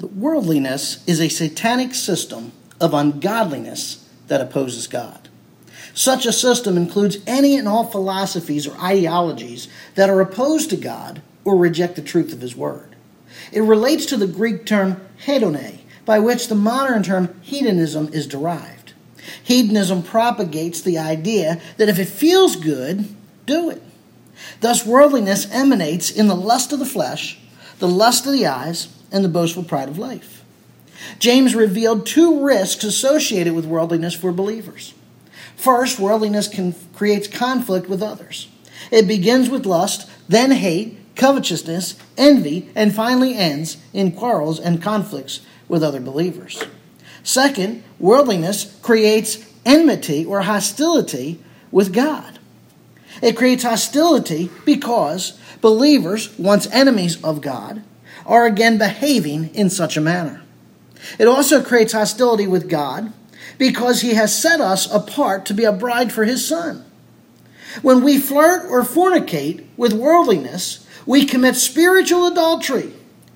Worldliness is a satanic system of ungodliness that opposes God. Such a system includes any and all philosophies or ideologies that are opposed to God or reject the truth of His Word. It relates to the Greek term hedone, by which the modern term hedonism is derived. Hedonism propagates the idea that if it feels good, do it. Thus, worldliness emanates in the lust of the flesh, the lust of the eyes, and the boastful pride of life. James revealed two risks associated with worldliness for believers. First, worldliness can, creates conflict with others. It begins with lust, then hate, covetousness, envy, and finally ends in quarrels and conflicts with other believers. Second, worldliness creates enmity or hostility with God. It creates hostility because believers, once enemies of God, are again behaving in such a manner. It also creates hostility with God because he has set us apart to be a bride for his son. When we flirt or fornicate with worldliness, we commit spiritual adultery,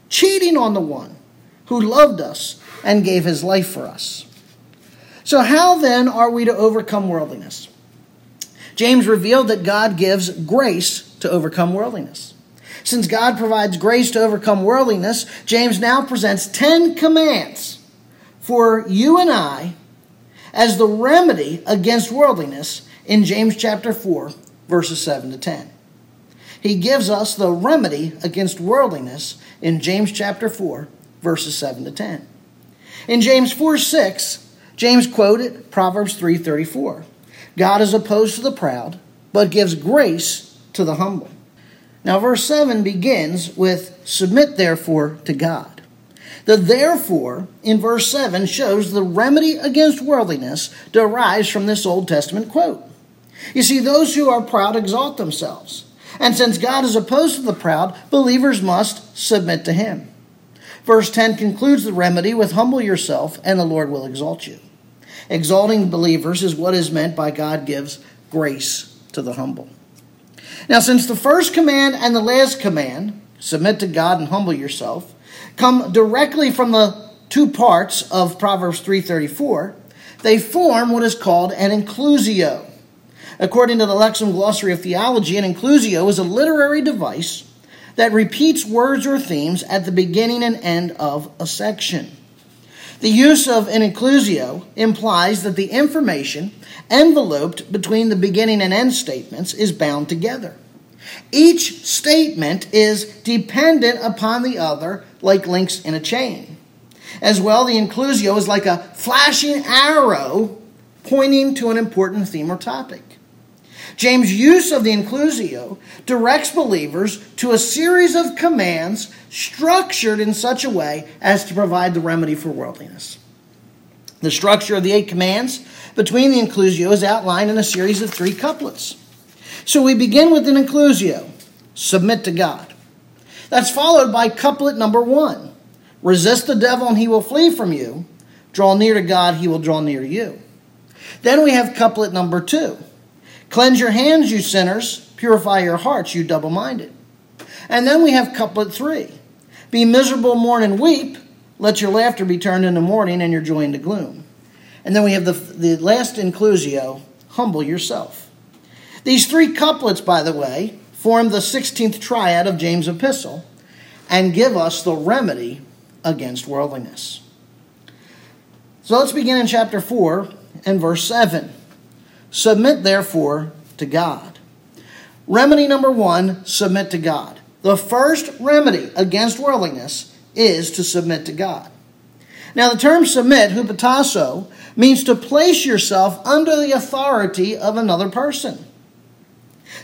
cheating on the one who loved us and gave his life for us. So, how then are we to overcome worldliness? James revealed that God gives grace to overcome worldliness. Since God provides grace to overcome worldliness, James now presents 10 commands for you and I as the remedy against worldliness in James chapter 4, verses 7 to 10. He gives us the remedy against worldliness in James chapter 4, verses 7 to 10. In James 4 6, James quoted Proverbs 3:34. God is opposed to the proud, but gives grace to the humble. Now, verse 7 begins with, Submit therefore to God. The therefore in verse 7 shows the remedy against worldliness derives from this Old Testament quote. You see, those who are proud exalt themselves. And since God is opposed to the proud, believers must submit to him. Verse 10 concludes the remedy with humble yourself, and the Lord will exalt you. Exalting believers is what is meant by God gives grace to the humble. Now, since the first command and the last command, submit to God and humble yourself, come directly from the two parts of Proverbs 3:34, they form what is called an inclusio. According to the Lexham Glossary of Theology, an inclusio is a literary device that repeats words or themes at the beginning and end of a section. The use of an inclusio implies that the information enveloped between the beginning and end statements is bound together. Each statement is dependent upon the other, like links in a chain. As well, the inclusio is like a flashing arrow pointing to an important theme or topic. James' use of the inclusio directs believers to a series of commands structured in such a way as to provide the remedy for worldliness. The structure of the eight commands between the inclusio is outlined in a series of three couplets. So we begin with an inclusio submit to God. That's followed by couplet number one resist the devil and he will flee from you. Draw near to God, he will draw near to you. Then we have couplet number two cleanse your hands, you sinners, purify your hearts, you double minded. And then we have couplet three be miserable, mourn, and weep. Let your laughter be turned into mourning and your joy into gloom. And then we have the, the last inclusio humble yourself. These three couplets, by the way, form the 16th triad of James' epistle and give us the remedy against worldliness. So let's begin in chapter 4 and verse 7. Submit therefore to God. Remedy number one submit to God. The first remedy against worldliness is to submit to God. Now, the term submit, hupotasso, means to place yourself under the authority of another person.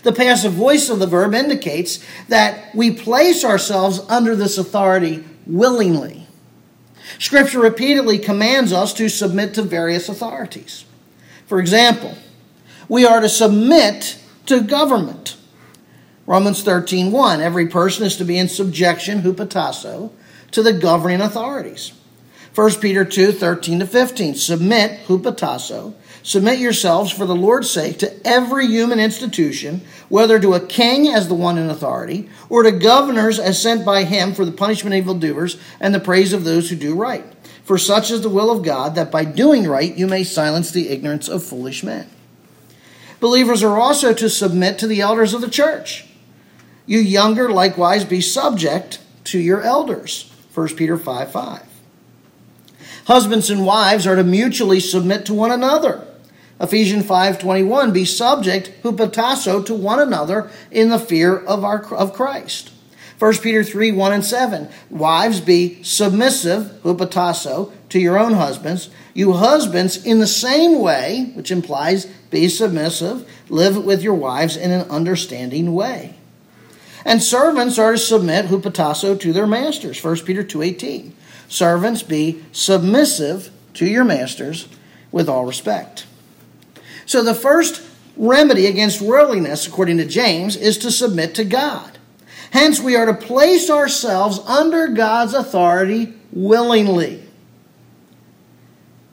The passive voice of the verb indicates that we place ourselves under this authority willingly. Scripture repeatedly commands us to submit to various authorities. For example, we are to submit to government. Romans 13:1 Every person is to be in subjection hupotasso to the governing authorities. 1 Peter 2 13 to 15 Submit hupotasso Submit yourselves for the Lord's sake to every human institution, whether to a king as the one in authority, or to governors as sent by him for the punishment of evildoers and the praise of those who do right. For such is the will of God, that by doing right you may silence the ignorance of foolish men. Believers are also to submit to the elders of the church. You younger likewise be subject to your elders. 1 Peter 5 5. Husbands and wives are to mutually submit to one another Ephesians 5:21 be subject hupotasso to one another in the fear of our of Christ. 1 Peter 3, 1 and 7. Wives, be submissive, hupotasso, to your own husbands. You husbands, in the same way, which implies be submissive, live with your wives in an understanding way. And servants are to submit hupotasso to their masters. 1 Peter 2.18. Servants, be submissive to your masters with all respect. So the first remedy against worldliness, according to James, is to submit to God. Hence, we are to place ourselves under God's authority willingly.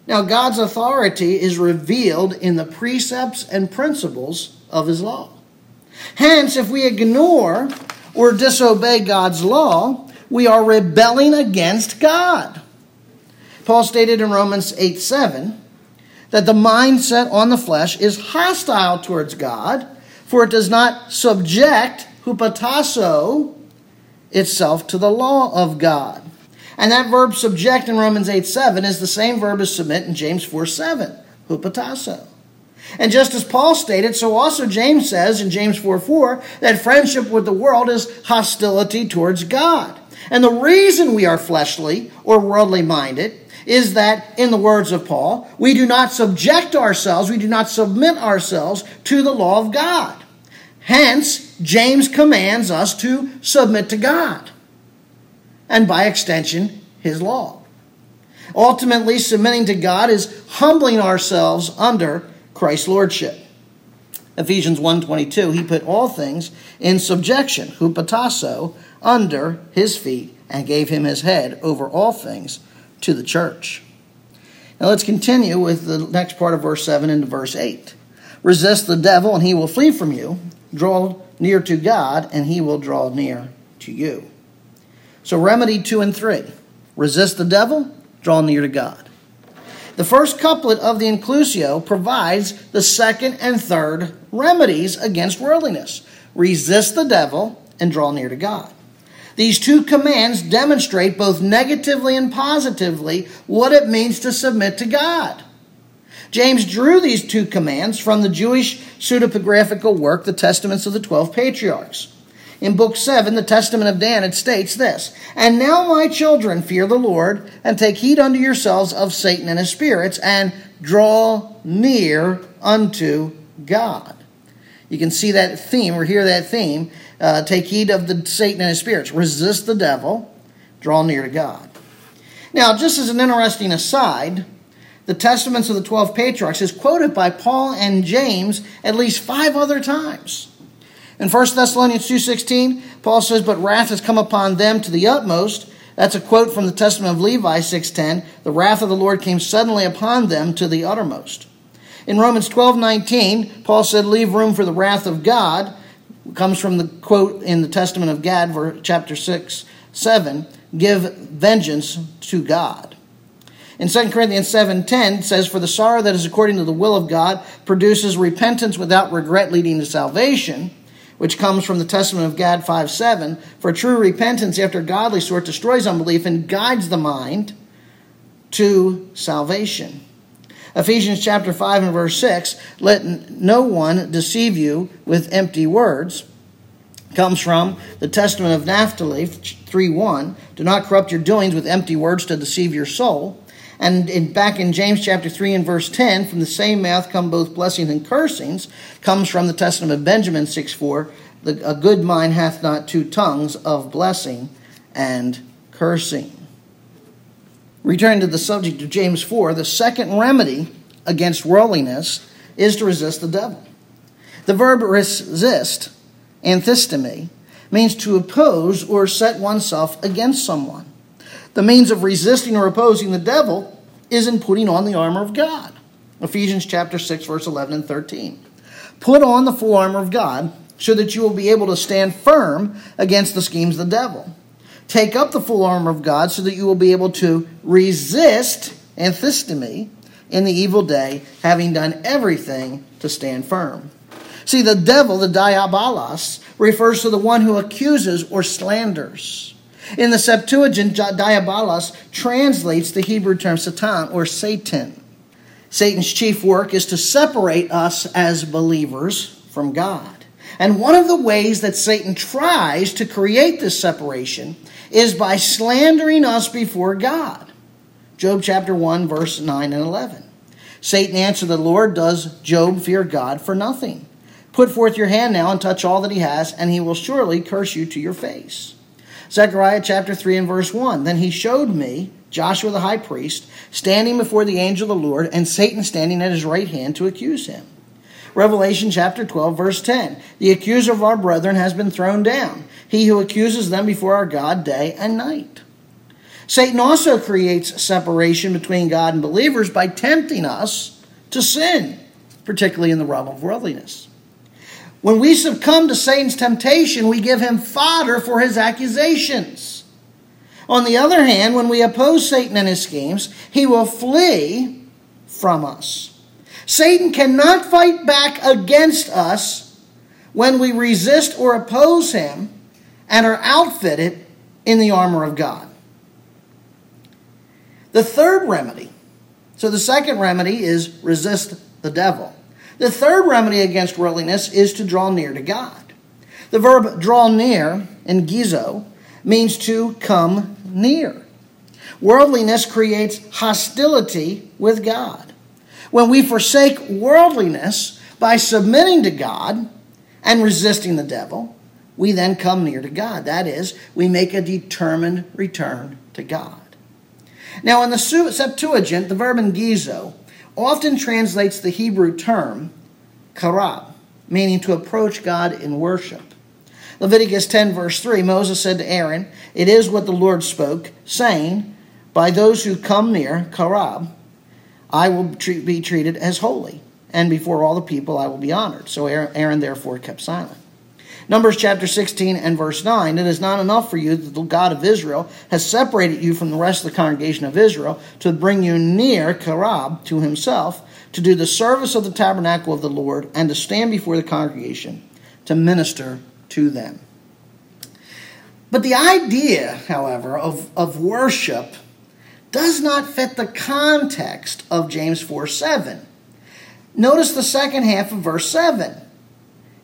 Now, God's authority is revealed in the precepts and principles of His law. Hence, if we ignore or disobey God's law, we are rebelling against God. Paul stated in Romans 8 7 that the mindset on the flesh is hostile towards God, for it does not subject hupotasso itself to the law of God. And that verb subject in Romans 8 7 is the same verb as submit in James 4 7, hupotasso. And just as Paul stated, so also James says in James 4 4 that friendship with the world is hostility towards God. And the reason we are fleshly or worldly minded is that, in the words of Paul, we do not subject ourselves, we do not submit ourselves to the law of God. Hence, James commands us to submit to God, and by extension, his law. Ultimately, submitting to God is humbling ourselves under Christ's lordship. Ephesians 1:22 he put all things in subjection hupotasso under his feet and gave him his head over all things to the church. Now let's continue with the next part of verse 7 into verse 8. Resist the devil, and he will flee from you. Draw near to God, and he will draw near to you. So, remedy 2 and 3 resist the devil, draw near to God. The first couplet of the inclusio provides the second and third remedies against worldliness resist the devil and draw near to God. These two commands demonstrate both negatively and positively what it means to submit to God. James drew these two commands from the Jewish pseudepigraphical work, The Testaments of the Twelve Patriarchs. In Book 7, the Testament of Dan, it states this And now, my children, fear the Lord, and take heed unto yourselves of Satan and his spirits, and draw near unto God. You can see that theme or hear that theme uh, take heed of the Satan and his spirits. Resist the devil. Draw near to God. Now, just as an interesting aside, the Testaments of the 12 patriarchs is quoted by Paul and James at least five other times. In 1 Thessalonians 2.16, Paul says, But wrath has come upon them to the utmost. That's a quote from the Testament of Levi 6.10. The wrath of the Lord came suddenly upon them to the uttermost. In Romans 12.19, Paul said, Leave room for the wrath of God comes from the quote in the Testament of Gad, chapter 6, 7, give vengeance to God. In 2 Corinthians 7:10 says for the sorrow that is according to the will of God produces repentance without regret leading to salvation, which comes from the Testament of Gad 5:7, for true repentance after godly sort destroys unbelief and guides the mind to salvation. Ephesians chapter 5 and verse 6 let no one deceive you with empty words. Comes from the testament of naphtali 3.1 do not corrupt your doings with empty words to deceive your soul and in, back in james chapter 3 and verse 10 from the same mouth come both blessings and cursings comes from the testament of benjamin six 6.4 a good mind hath not two tongues of blessing and cursing Returning to the subject of James 4, the second remedy against worldliness is to resist the devil. The verb resist, anthistemi, means to oppose or set oneself against someone. The means of resisting or opposing the devil is in putting on the armor of God. Ephesians chapter 6, verse 11 and 13. Put on the full armor of God so that you will be able to stand firm against the schemes of the devil. Take up the full armor of God so that you will be able to resist anthistemi in the evil day, having done everything to stand firm. See, the devil, the diabolos, refers to the one who accuses or slanders. In the Septuagint, diabolos translates the Hebrew term satan or Satan. Satan's chief work is to separate us as believers from God. And one of the ways that Satan tries to create this separation is by slandering us before God. Job chapter 1, verse 9 and 11. Satan answered the Lord, Does Job fear God for nothing? Put forth your hand now and touch all that he has, and he will surely curse you to your face. Zechariah chapter 3 and verse 1. Then he showed me Joshua the high priest standing before the angel of the Lord, and Satan standing at his right hand to accuse him. Revelation chapter 12, verse 10. The accuser of our brethren has been thrown down, he who accuses them before our God day and night. Satan also creates separation between God and believers by tempting us to sin, particularly in the realm of worldliness. When we succumb to Satan's temptation, we give him fodder for his accusations. On the other hand, when we oppose Satan and his schemes, he will flee from us. Satan cannot fight back against us when we resist or oppose him and are outfitted in the armor of God. The third remedy, so the second remedy is resist the devil. The third remedy against worldliness is to draw near to God. The verb draw near engizo means to come near. Worldliness creates hostility with God. When we forsake worldliness by submitting to God and resisting the devil, we then come near to God. That is, we make a determined return to God. Now, in the Septuagint, the verb engizo often translates the Hebrew term karab, meaning to approach God in worship. Leviticus 10, verse 3 Moses said to Aaron, It is what the Lord spoke, saying, By those who come near, karab, I will be treated as holy, and before all the people I will be honored. So Aaron therefore kept silent. Numbers chapter 16 and verse 9 It is not enough for you that the God of Israel has separated you from the rest of the congregation of Israel to bring you near Karab to himself, to do the service of the tabernacle of the Lord, and to stand before the congregation to minister to them. But the idea, however, of, of worship does not fit the context of James 4 7. Notice the second half of verse 7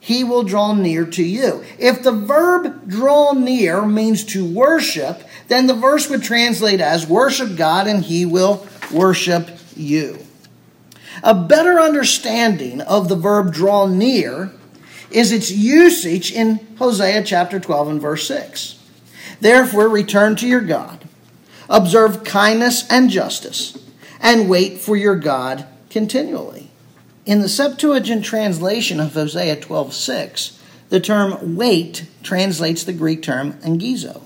he will draw near to you. If the verb draw near means to worship, then the verse would translate as worship God and he will worship you. A better understanding of the verb draw near is its usage in Hosea chapter 12 and verse 6. Therefore, return to your God, observe kindness and justice, and wait for your God continually. In the Septuagint translation of Hosea 12:6, the term wait translates the Greek term angizo,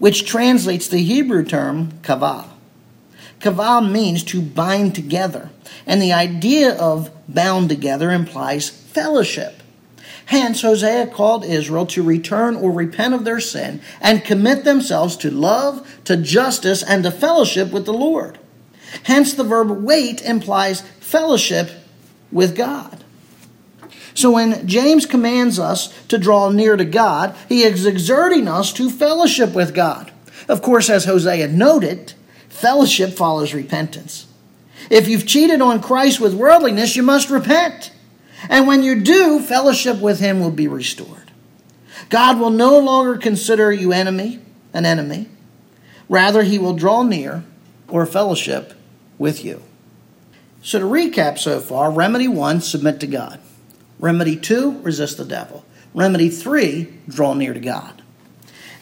which translates the Hebrew term kavah. Kavah means to bind together, and the idea of bound together implies fellowship. Hence, Hosea called Israel to return or repent of their sin and commit themselves to love, to justice, and to fellowship with the Lord. Hence, the verb wait implies fellowship with God. So when James commands us to draw near to God, he is exerting us to fellowship with God. Of course, as Hosea noted, fellowship follows repentance. If you've cheated on Christ with worldliness, you must repent. And when you do, fellowship with him will be restored. God will no longer consider you enemy, an enemy. Rather, he will draw near or fellowship with you. So, to recap so far, remedy one, submit to God. Remedy two, resist the devil. Remedy three, draw near to God.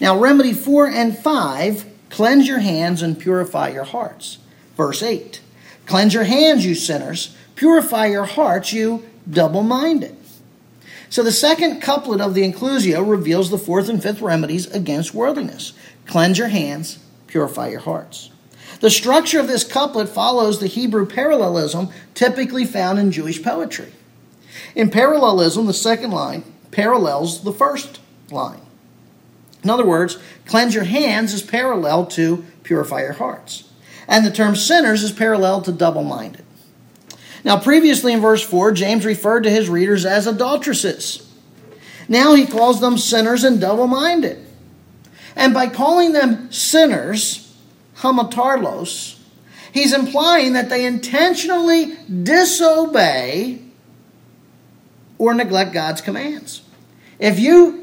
Now, remedy four and five, cleanse your hands and purify your hearts. Verse 8 Cleanse your hands, you sinners. Purify your hearts, you double minded. So, the second couplet of the inclusio reveals the fourth and fifth remedies against worldliness. Cleanse your hands, purify your hearts. The structure of this couplet follows the Hebrew parallelism typically found in Jewish poetry. In parallelism, the second line parallels the first line. In other words, cleanse your hands is parallel to purify your hearts. And the term sinners is parallel to double minded. Now, previously in verse 4, James referred to his readers as adulteresses. Now he calls them sinners and double minded. And by calling them sinners, hamartolos, he's implying that they intentionally disobey or neglect God's commands. If you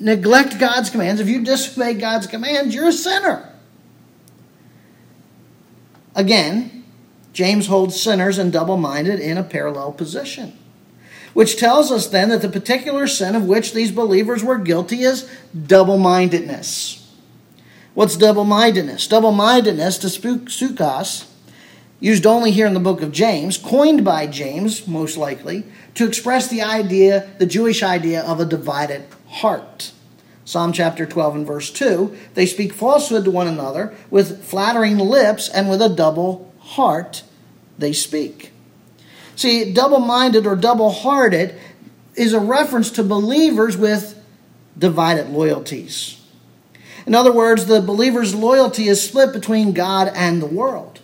neglect God's commands, if you disobey God's commands, you're a sinner. Again, James holds sinners and double minded in a parallel position, which tells us then that the particular sin of which these believers were guilty is double mindedness. What's double mindedness? Double mindedness, dipsuchos, used only here in the book of James, coined by James, most likely, to express the idea, the Jewish idea of a divided heart. Psalm chapter 12 and verse 2 they speak falsehood to one another with flattering lips and with a double heart they speak. See, double minded or double hearted is a reference to believers with divided loyalties. In other words, the believer's loyalty is split between God and the world.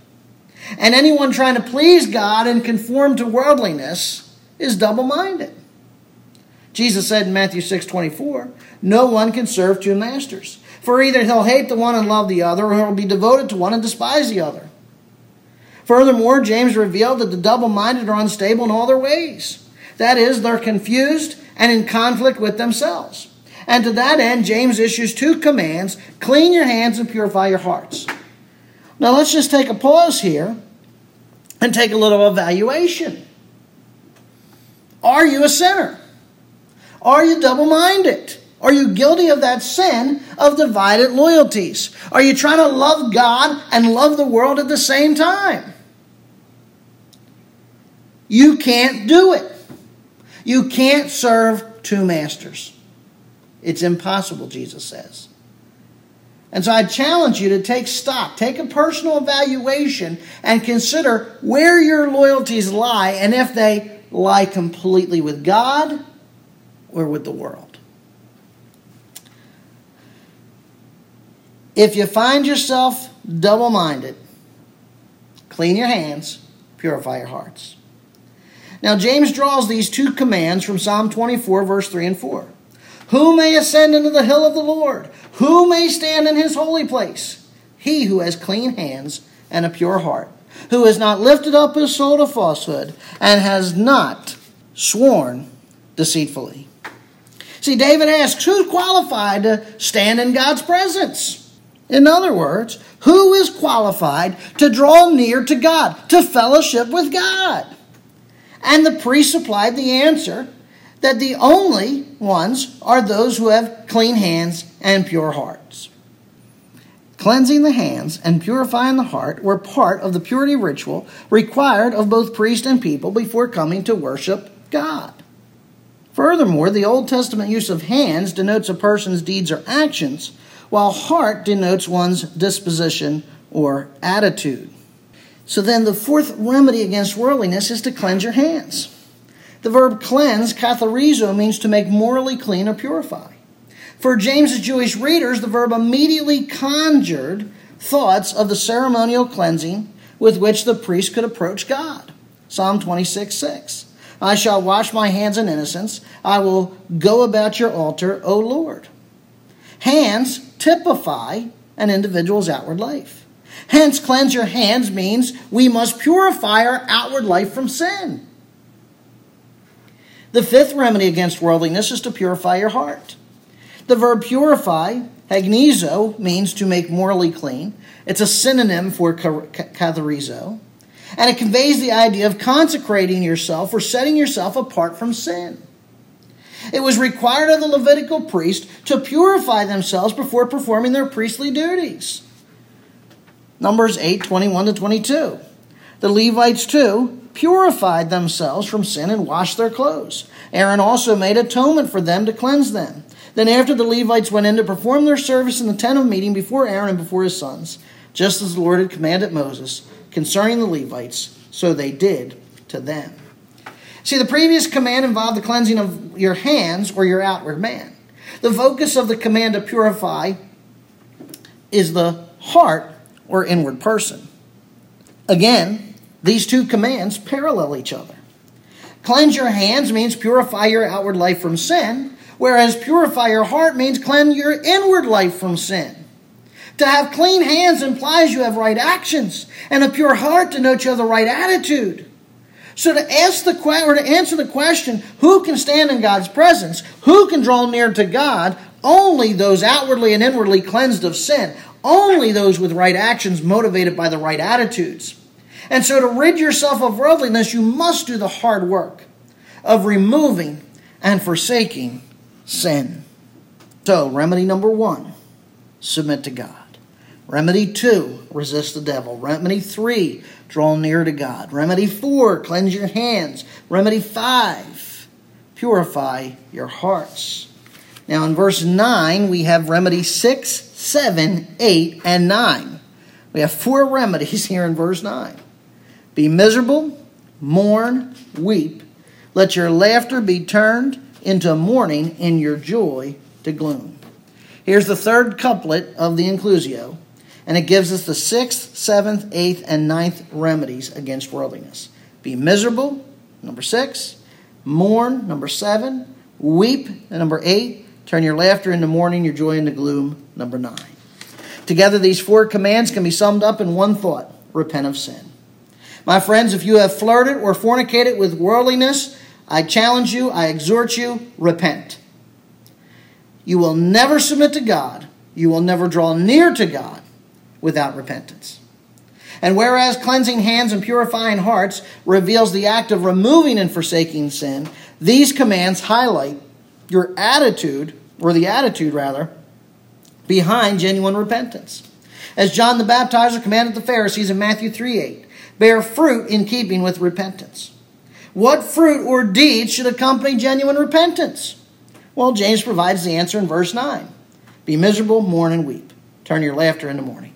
And anyone trying to please God and conform to worldliness is double minded. Jesus said in Matthew 6 24, No one can serve two masters. For either he'll hate the one and love the other, or he'll be devoted to one and despise the other. Furthermore, James revealed that the double minded are unstable in all their ways. That is, they're confused and in conflict with themselves. And to that end, James issues two commands clean your hands and purify your hearts. Now, let's just take a pause here and take a little evaluation. Are you a sinner? Are you double minded? Are you guilty of that sin of divided loyalties? Are you trying to love God and love the world at the same time? You can't do it. You can't serve two masters. It's impossible, Jesus says. And so I challenge you to take stock, take a personal evaluation, and consider where your loyalties lie and if they lie completely with God or with the world. If you find yourself double minded, clean your hands, purify your hearts. Now, James draws these two commands from Psalm 24, verse 3 and 4. Who may ascend into the hill of the Lord? Who may stand in his holy place? He who has clean hands and a pure heart, who has not lifted up his soul to falsehood, and has not sworn deceitfully. See, David asks, who's qualified to stand in God's presence? In other words, who is qualified to draw near to God, to fellowship with God? And the priest supplied the answer that the only ones are those who have clean hands and pure hearts. Cleansing the hands and purifying the heart were part of the purity ritual required of both priest and people before coming to worship God. Furthermore, the Old Testament use of hands denotes a person's deeds or actions, while heart denotes one's disposition or attitude. So then, the fourth remedy against worldliness is to cleanse your hands. The verb cleanse, katharizo, means to make morally clean or purify. For James's Jewish readers, the verb immediately conjured thoughts of the ceremonial cleansing with which the priest could approach God. Psalm 26 6. I shall wash my hands in innocence. I will go about your altar, O Lord. Hands typify an individual's outward life. Hence, cleanse your hands means we must purify our outward life from sin. The fifth remedy against worldliness is to purify your heart. The verb purify, hagnizo, means to make morally clean. It's a synonym for katharizo and it conveys the idea of consecrating yourself or setting yourself apart from sin. It was required of the Levitical priest to purify themselves before performing their priestly duties. Numbers 8 21 to 22. The Levites, too, purified themselves from sin and washed their clothes. Aaron also made atonement for them to cleanse them. Then, after the Levites went in to perform their service in the tent of meeting before Aaron and before his sons, just as the Lord had commanded Moses concerning the Levites, so they did to them. See, the previous command involved the cleansing of your hands or your outward man. The focus of the command to purify is the heart or inward person. Again, these two commands parallel each other. Cleanse your hands means purify your outward life from sin, whereas purify your heart means cleanse your inward life from sin. To have clean hands implies you have right actions, and a pure heart denotes you have the right attitude. So to ask the or to answer the question, who can stand in God's presence? Who can draw near to God? Only those outwardly and inwardly cleansed of sin. Only those with right actions motivated by the right attitudes. And so to rid yourself of worldliness, you must do the hard work of removing and forsaking sin. So, remedy number one submit to God. Remedy two, resist the devil. Remedy three, draw near to God. Remedy four, cleanse your hands. Remedy five, purify your hearts. Now, in verse 9, we have remedy 6, 7, 8, and 9. We have four remedies here in verse 9. Be miserable, mourn, weep. Let your laughter be turned into mourning, and your joy to gloom. Here's the third couplet of the inclusio, and it gives us the sixth, seventh, eighth, and ninth remedies against worldliness. Be miserable, number six. Mourn, number seven. Weep, number eight. Turn your laughter into mourning, your joy into gloom, number nine. Together, these four commands can be summed up in one thought repent of sin. My friends, if you have flirted or fornicated with worldliness, I challenge you, I exhort you, repent. You will never submit to God, you will never draw near to God without repentance. And whereas cleansing hands and purifying hearts reveals the act of removing and forsaking sin, these commands highlight your attitude, or the attitude rather, behind genuine repentance. As John the Baptizer commanded the Pharisees in Matthew 3 8, bear fruit in keeping with repentance. What fruit or deed should accompany genuine repentance? Well, James provides the answer in verse 9 Be miserable, mourn, and weep. Turn your laughter into mourning.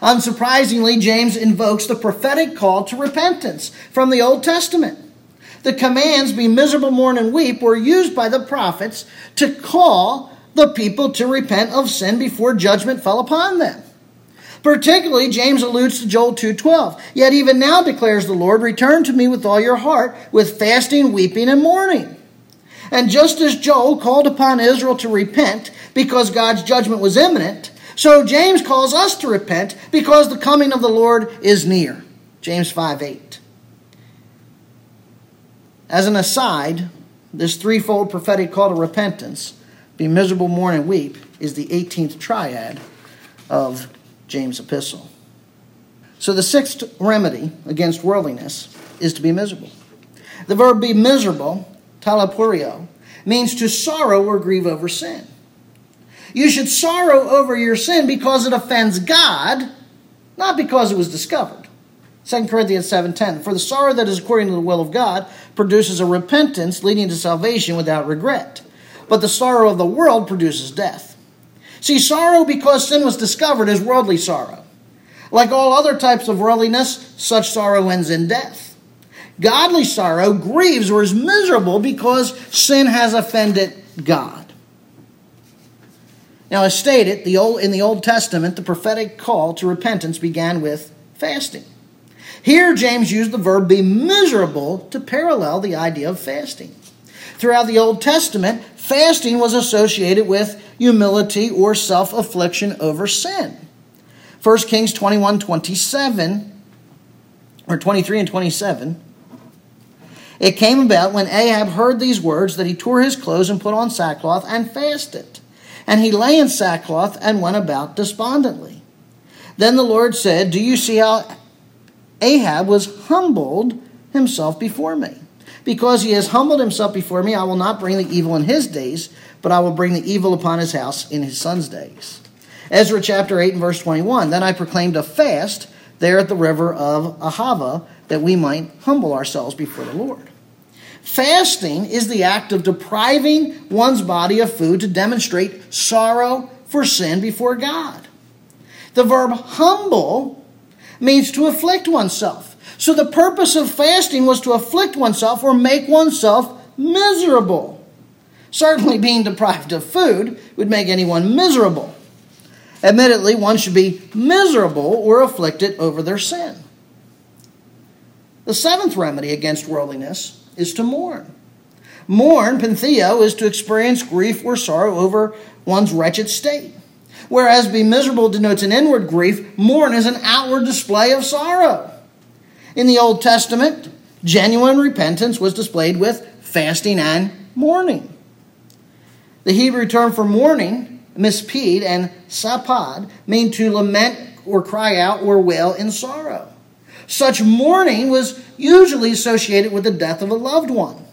Unsurprisingly, James invokes the prophetic call to repentance from the Old Testament. The commands, be miserable, mourn, and weep, were used by the prophets to call the people to repent of sin before judgment fell upon them. Particularly, James alludes to Joel 2.12. Yet even now declares the Lord, return to me with all your heart, with fasting, weeping, and mourning. And just as Joel called upon Israel to repent because God's judgment was imminent, so James calls us to repent because the coming of the Lord is near. James 5 8. As an aside, this threefold prophetic call to repentance, be miserable, mourn, and weep, is the 18th triad of James' epistle. So the sixth remedy against worldliness is to be miserable. The verb be miserable, talapurio, means to sorrow or grieve over sin. You should sorrow over your sin because it offends God, not because it was discovered. 2 Corinthians 7:10 For the sorrow that is according to the will of God produces a repentance leading to salvation without regret, but the sorrow of the world produces death. See, sorrow because sin was discovered is worldly sorrow. Like all other types of worldliness, such sorrow ends in death. Godly sorrow grieves or is miserable because sin has offended God. Now, as stated, the old, in the Old Testament, the prophetic call to repentance began with fasting. Here, James used the verb be miserable to parallel the idea of fasting. Throughout the Old Testament, fasting was associated with humility or self affliction over sin. 1 Kings 21 27, or 23 and 27. It came about when Ahab heard these words that he tore his clothes and put on sackcloth and fasted. And he lay in sackcloth and went about despondently. Then the Lord said, Do you see how Ahab was humbled himself before me? Because he has humbled himself before me, I will not bring the evil in his days, but I will bring the evil upon his house in his son's days. Ezra chapter 8 and verse 21. Then I proclaimed a fast there at the river of Ahava that we might humble ourselves before the Lord. Fasting is the act of depriving one's body of food to demonstrate sorrow for sin before God. The verb humble means to afflict oneself. So the purpose of fasting was to afflict oneself or make oneself miserable. Certainly, being deprived of food would make anyone miserable. Admittedly, one should be miserable or afflicted over their sin. The seventh remedy against worldliness is to mourn. Mourn, pentheo, is to experience grief or sorrow over one's wretched state. Whereas be miserable denotes an inward grief, mourn is an outward display of sorrow. In the Old Testament, genuine repentance was displayed with fasting and mourning. The Hebrew term for mourning, misped and sapad, mean to lament or cry out or wail in sorrow. Such mourning was usually associated with the death of a loved one.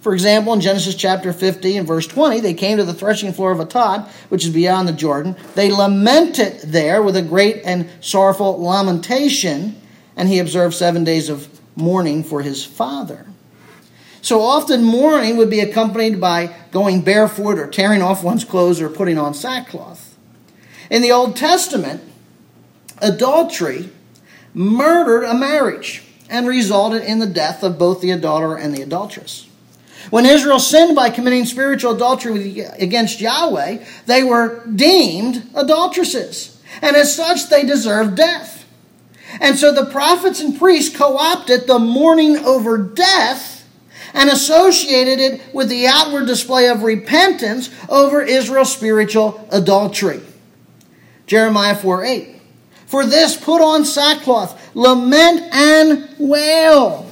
For example, in Genesis chapter 50 and verse 20, they came to the threshing floor of Atad, which is beyond the Jordan. They lamented there with a great and sorrowful lamentation, and he observed seven days of mourning for his father. So often, mourning would be accompanied by going barefoot or tearing off one's clothes or putting on sackcloth. In the Old Testament, adultery murdered a marriage and resulted in the death of both the adulterer and the adulteress. When Israel sinned by committing spiritual adultery against Yahweh, they were deemed adulteresses. And as such, they deserved death. And so the prophets and priests co opted the mourning over death and associated it with the outward display of repentance over Israel's spiritual adultery. Jeremiah 4 8. For this put on sackcloth, lament and wail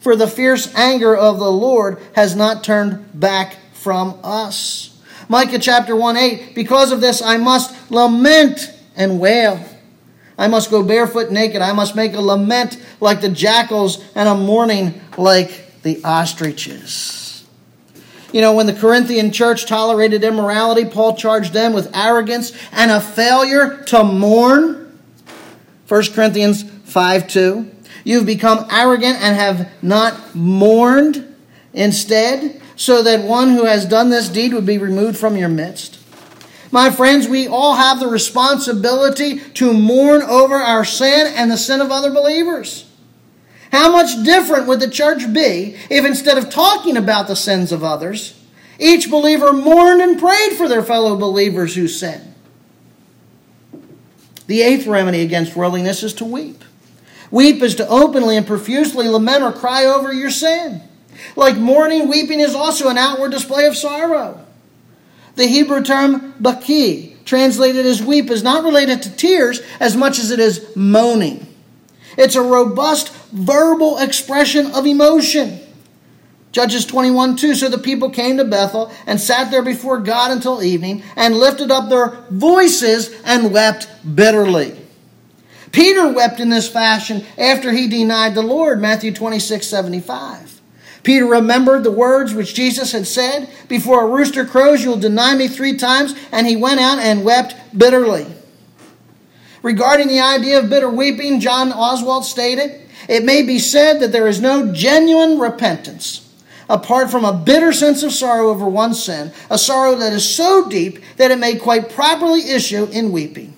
for the fierce anger of the Lord has not turned back from us. Micah chapter 1 8, because of this I must lament and wail. I must go barefoot naked. I must make a lament like the jackals and a mourning like the ostriches. You know, when the Corinthian church tolerated immorality, Paul charged them with arrogance and a failure to mourn. 1 Corinthians 5 2. You've become arrogant and have not mourned instead, so that one who has done this deed would be removed from your midst. My friends, we all have the responsibility to mourn over our sin and the sin of other believers. How much different would the church be if instead of talking about the sins of others, each believer mourned and prayed for their fellow believers who sin? The eighth remedy against worldliness is to weep. Weep is to openly and profusely lament or cry over your sin. Like mourning, weeping is also an outward display of sorrow. The Hebrew term baki, translated as weep, is not related to tears as much as it is moaning. It's a robust verbal expression of emotion. Judges 21 2. So the people came to Bethel and sat there before God until evening and lifted up their voices and wept bitterly. Peter wept in this fashion after he denied the Lord, Matthew 26 75. Peter remembered the words which Jesus had said, Before a rooster crows, you'll deny me three times, and he went out and wept bitterly. Regarding the idea of bitter weeping, John Oswalt stated, It may be said that there is no genuine repentance apart from a bitter sense of sorrow over one's sin, a sorrow that is so deep that it may quite properly issue in weeping.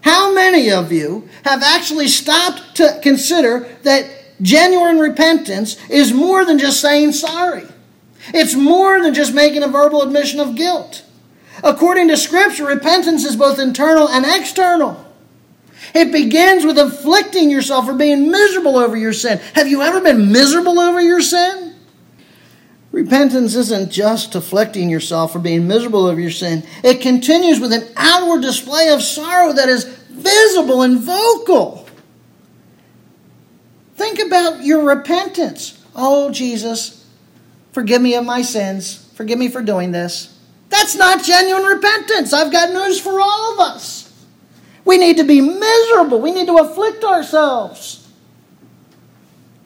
How many of you have actually stopped to consider that genuine repentance is more than just saying sorry? It's more than just making a verbal admission of guilt. According to Scripture, repentance is both internal and external. It begins with afflicting yourself or being miserable over your sin. Have you ever been miserable over your sin? Repentance isn't just afflicting yourself or being miserable over your sin. It continues with an outward display of sorrow that is visible and vocal. Think about your repentance. Oh, Jesus, forgive me of my sins. Forgive me for doing this. That's not genuine repentance. I've got news for all of us. We need to be miserable. We need to afflict ourselves.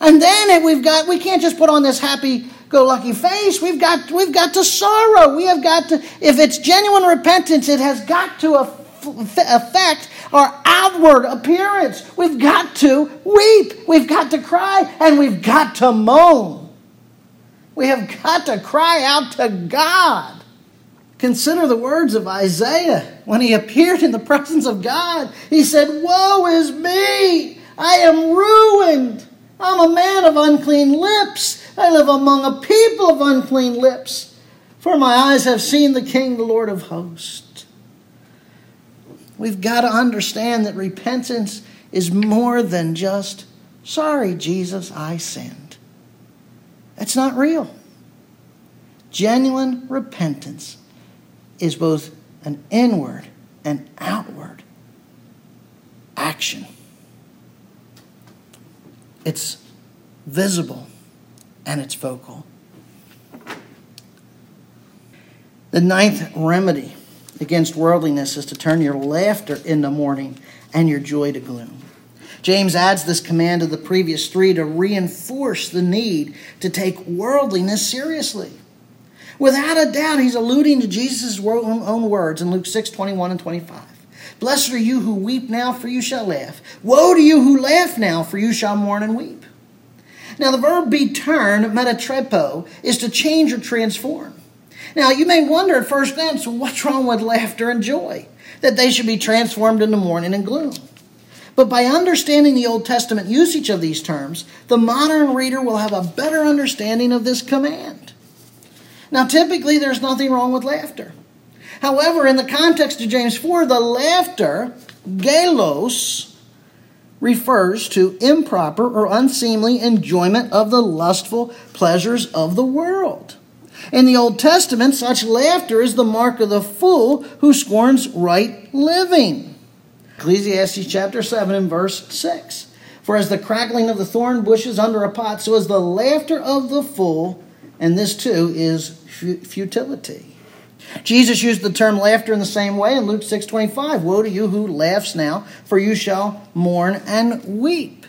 And then we've got we can't just put on this happy go lucky face. We've got we've got to sorrow. We have got to if it's genuine repentance, it has got to affect our outward appearance. We've got to weep, we've got to cry, and we've got to moan. We have got to cry out to God. Consider the words of Isaiah when he appeared in the presence of God. He said, Woe is me! I am ruined. I'm a man of unclean lips. I live among a people of unclean lips. For my eyes have seen the King, the Lord of hosts. We've got to understand that repentance is more than just, sorry, Jesus, I sinned. That's not real. Genuine repentance is both an inward and outward action. It's visible and it's vocal. The ninth remedy against worldliness is to turn your laughter into mourning and your joy to gloom. James adds this command to the previous three to reinforce the need to take worldliness seriously. Without a doubt, he's alluding to Jesus' own words in Luke 6 21 and 25. Blessed are you who weep now, for you shall laugh. Woe to you who laugh now, for you shall mourn and weep. Now, the verb be turned, metatrepo, is to change or transform. Now, you may wonder at first glance, what's wrong with laughter and joy? That they should be transformed into mourning and gloom. But by understanding the Old Testament usage of these terms, the modern reader will have a better understanding of this command. Now, typically, there's nothing wrong with laughter. However, in the context of James 4, the laughter, galos, refers to improper or unseemly enjoyment of the lustful pleasures of the world. In the Old Testament, such laughter is the mark of the fool who scorns right living. Ecclesiastes chapter 7 and verse 6. For as the crackling of the thorn bushes under a pot, so is the laughter of the fool, and this too is futility. Jesus used the term laughter in the same way in Luke 6:25. Woe to you who laughs now, for you shall mourn and weep.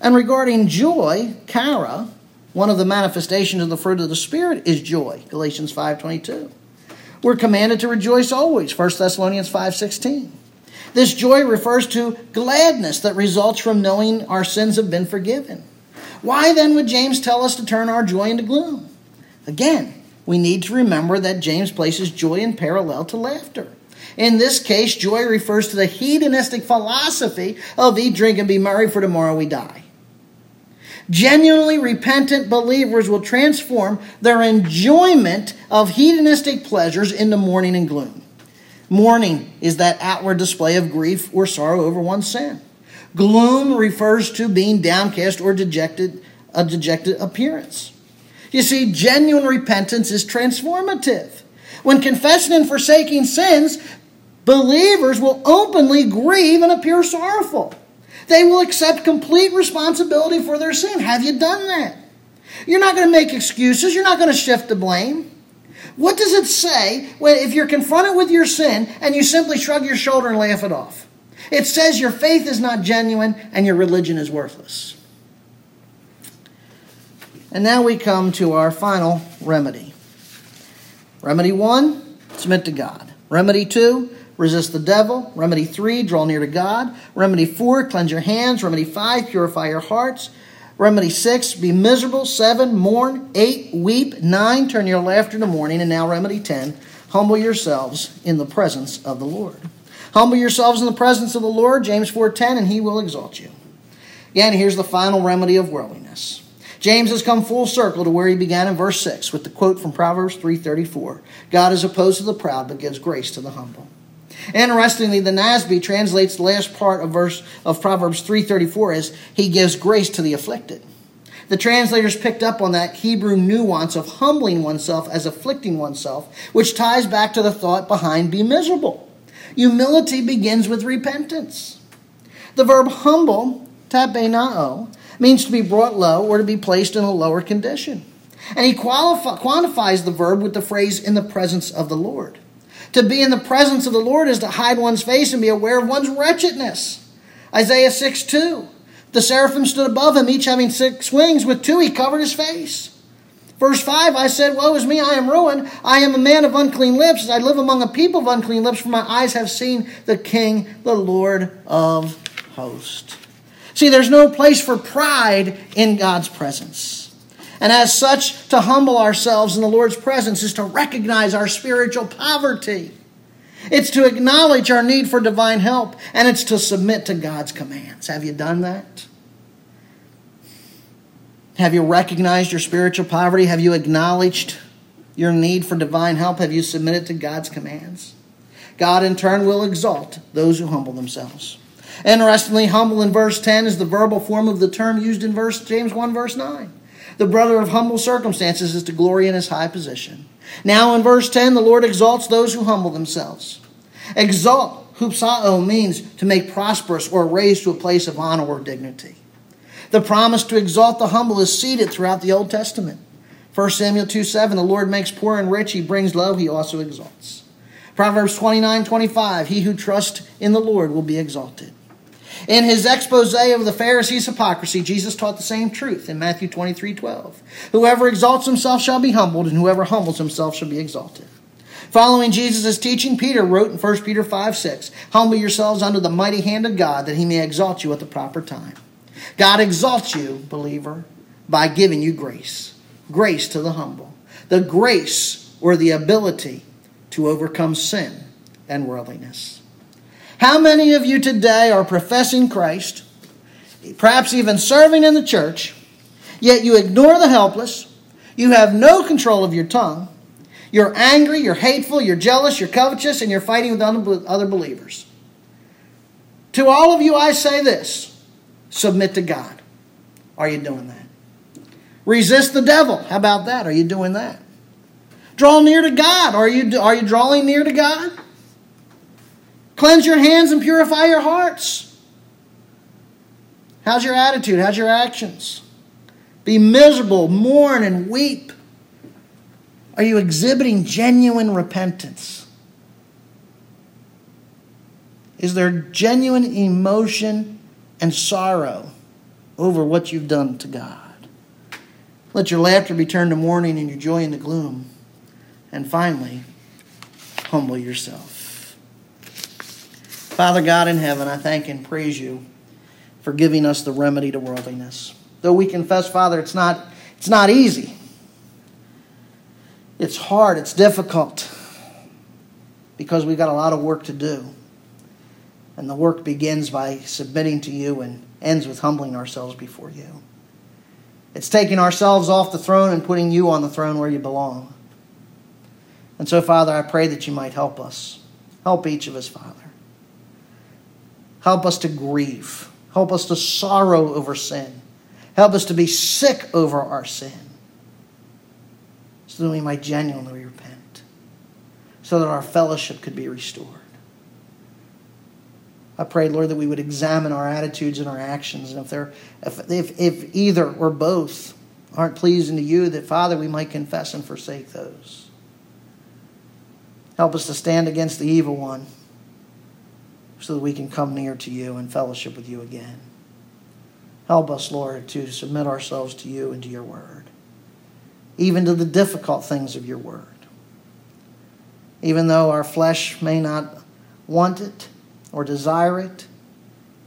And regarding joy, chara, one of the manifestations of the fruit of the Spirit is joy. Galatians 5.22. We're commanded to rejoice always. 1 Thessalonians 5.16. This joy refers to gladness that results from knowing our sins have been forgiven. Why then would James tell us to turn our joy into gloom? Again, we need to remember that James places joy in parallel to laughter. In this case, joy refers to the hedonistic philosophy of eat, drink, and be merry, for tomorrow we die. Genuinely repentant believers will transform their enjoyment of hedonistic pleasures into mourning and gloom. Mourning is that outward display of grief or sorrow over one's sin. Gloom refers to being downcast or dejected, a dejected appearance. You see, genuine repentance is transformative. When confessing and forsaking sins, believers will openly grieve and appear sorrowful. They will accept complete responsibility for their sin. Have you done that? You're not going to make excuses. You're not going to shift the blame. What does it say when, if you're confronted with your sin and you simply shrug your shoulder and laugh it off? It says your faith is not genuine and your religion is worthless. And now we come to our final remedy. Remedy one, submit to God. Remedy two, resist the devil. Remedy three, draw near to God. Remedy four, cleanse your hands. Remedy five, purify your hearts. Remedy six, be miserable. Seven, mourn. Eight, weep. Nine, turn your laughter to mourning. And now, remedy ten, humble yourselves in the presence of the Lord. Humble yourselves in the presence of the Lord, James 4:10, and he will exalt you. Again, here's the final remedy of worldliness. James has come full circle to where he began in verse 6 with the quote from Proverbs 3:34. God is opposed to the proud but gives grace to the humble. Interestingly, the NASB translates the last part of verse of Proverbs 3:34 as he gives grace to the afflicted. The translators picked up on that Hebrew nuance of humbling oneself as afflicting oneself, which ties back to the thought behind be miserable. Humility begins with repentance. The verb humble, tapenao, means to be brought low or to be placed in a lower condition. And he qualify, quantifies the verb with the phrase in the presence of the Lord. To be in the presence of the Lord is to hide one's face and be aware of one's wretchedness. Isaiah 6 2. The seraphim stood above him, each having six wings. With two he covered his face. Verse 5 I said, Woe is me, I am ruined. I am a man of unclean lips. I live among a people of unclean lips, for my eyes have seen the King, the Lord of hosts. See, there's no place for pride in God's presence. And as such, to humble ourselves in the Lord's presence is to recognize our spiritual poverty. It's to acknowledge our need for divine help, and it's to submit to God's commands. Have you done that? Have you recognized your spiritual poverty? Have you acknowledged your need for divine help? Have you submitted to God's commands? God, in turn, will exalt those who humble themselves. Interestingly, humble in verse 10 is the verbal form of the term used in verse James 1 verse 9. The brother of humble circumstances is to glory in his high position. Now in verse 10, the Lord exalts those who humble themselves. Exalt, hupsao, oh, means to make prosperous or raise to a place of honor or dignity. The promise to exalt the humble is seated throughout the Old Testament. 1 Samuel 2 7, the Lord makes poor and rich, he brings low, he also exalts. Proverbs 29 25, he who trusts in the Lord will be exalted. In his expose of the Pharisees' hypocrisy, Jesus taught the same truth in Matthew 23 12. Whoever exalts himself shall be humbled, and whoever humbles himself shall be exalted. Following Jesus' teaching, Peter wrote in 1 Peter 5 6, Humble yourselves under the mighty hand of God, that he may exalt you at the proper time. God exalts you, believer, by giving you grace. Grace to the humble. The grace or the ability to overcome sin and worldliness. How many of you today are professing Christ, perhaps even serving in the church, yet you ignore the helpless, you have no control of your tongue, you're angry, you're hateful, you're jealous, you're covetous, and you're fighting with other believers? To all of you, I say this submit to God. Are you doing that? Resist the devil. How about that? Are you doing that? Draw near to God. Are you, are you drawing near to God? Cleanse your hands and purify your hearts. How's your attitude? How's your actions? Be miserable, mourn, and weep. Are you exhibiting genuine repentance? Is there genuine emotion and sorrow over what you've done to God? Let your laughter be turned to mourning and your joy into gloom. And finally, humble yourself. Father God in heaven, I thank and praise you for giving us the remedy to worldliness. Though we confess, Father, it's not, it's not easy. It's hard, it's difficult, because we've got a lot of work to do. And the work begins by submitting to you and ends with humbling ourselves before you. It's taking ourselves off the throne and putting you on the throne where you belong. And so, Father, I pray that you might help us. Help each of us, Father. Help us to grieve. Help us to sorrow over sin. Help us to be sick over our sin so that we might genuinely repent, so that our fellowship could be restored. I pray, Lord, that we would examine our attitudes and our actions, and if, if, if, if either or both aren't pleasing to you, that, Father, we might confess and forsake those. Help us to stand against the evil one so that we can come near to you and fellowship with you again. Help us, Lord, to submit ourselves to you and to your word, even to the difficult things of your word. Even though our flesh may not want it or desire it,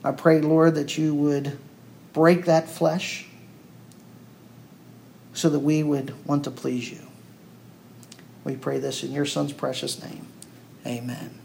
I pray, Lord, that you would break that flesh so that we would want to please you. We pray this in your Son's precious name. Amen.